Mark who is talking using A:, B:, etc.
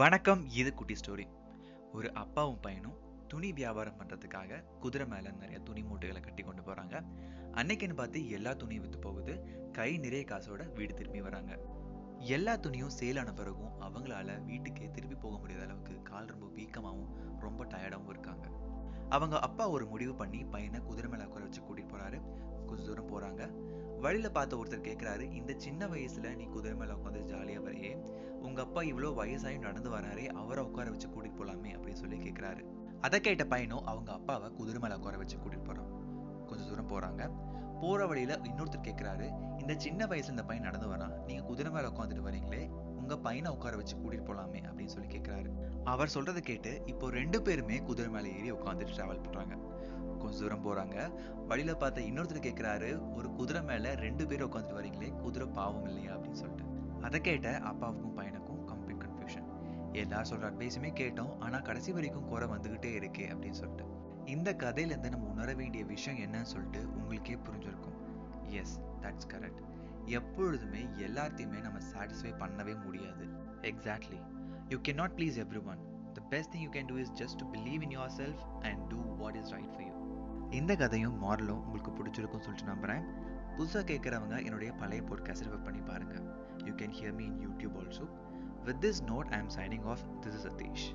A: வணக்கம் இது குட்டி ஸ்டோரி. ஒரு அப்பாவும் பையனும் துணி வியாபாரம் பண்றதுக்காக குதிரை மேல நிறைய துணி மூட்டைகளை கட்டி கொண்டு போறாங்க. அன்னைக்குன்னு பார்த்து எல்லா துணியும் வித்து போகுது. கை நிறைய காசோட வீடு திரும்பி வராங்க. எல்லா துணியும் சேல் ஆன பிறகும் அவங்களால வீட்டுக்கே திரும்பி போக முடியாத அளவுக்கு கால் ரொம்ப வீக்கமாகவும் ரொம்ப டயர்டாகவும் இருக்காங்க. அவங்க அப்பா ஒரு முடிவு பண்ணி பையனை குதிரை மேல உட்கார வச்சு கூட்டிட்டு போறாரு. கொஞ்ச தூரம் போறாங்க. வழியில பார்த்த ஒருத்தர் கேக்குறாரு இந்த சின்ன வயசுல நீ குதிரை மேல உட்காந்து உங்கள் அப்பா இவ்வளோ வயசாயும் நடந்து வராரே அவரை உட்கார வச்சு கூட்டிகிட்டு போகலாமே அப்படின்னு சொல்லி கேட்குறாரு அதை கேட்ட பையனும் அவங்க அப்பாவை குதிரை மேலே உட்கார வச்சு கூட்டிகிட்டு போகிறான் கொஞ்சம் தூரம் போகிறாங்க போகிற வழியில் இன்னொருத்தர் கேட்குறாரு இந்த சின்ன வயசில் இந்த பையன் நடந்து வரான். நீங்கள் குதிரை மேலே உட்காந்துட்டு வரீங்களே உங்கள் பையனை உட்கார வச்சு கூட்டிகிட்டு போகலாமே அப்படின்னு சொல்லி கேட்குறாரு அவர் சொல்கிறத கேட்டு இப்போ ரெண்டு பேருமே குதிரை மேலே ஏறி உட்காந்துட்டு ட்ராவல் பண்ணுறாங்க கொஞ்ச தூரம் போகிறாங்க வழியில் பார்த்த இன்னொருத்தர் கேட்குறாரு ஒரு குதிரை மேலே ரெண்டு பேரும் உட்காந்துட்டு வரீங்களே குதிரை பாவம் இல்லையா? அப்படின்னு சொல்லிட்டு. அதை கேட்ட அப்பாவுக்கும் பையனுக்கும் எல்லாரும் சொல்ற அட்வைஸுமே கேட்டோம். ஆனா கடைசி வரைக்கும் குறை வந்துகிட்டே இருக்கே அப்படின்னு சொல்லிட்டு. இந்த கதையில இருந்து நம்ம உணர வேண்டிய விஷயம் என்னன்னு சொல்லிட்டு உங்களுக்கே புரிஞ்சிருக்கும். எஸ் தட்ஸ் கரெக்ட் எப்பொழுதுமே எல்லாத்தையுமே நம்ம சாட்டிஸ்ஃபை பண்ணவே முடியாது. Exactly you can not please every one the best thing you can do is just to believe in yourself and do what is right for you இந்த கதையும் மாரலும் உங்களுக்கு பிடிச்சிருக்கும்னு சொல்லிட்டு நம்புறேன். புதுசாக கேட்குறவங்க என்னுடைய பழைய பாட்காஸ்ட் ரெஃபர் பண்ணி பாருங்க. You can hear me in YouTube also With this note, I am signing off. This is Atish.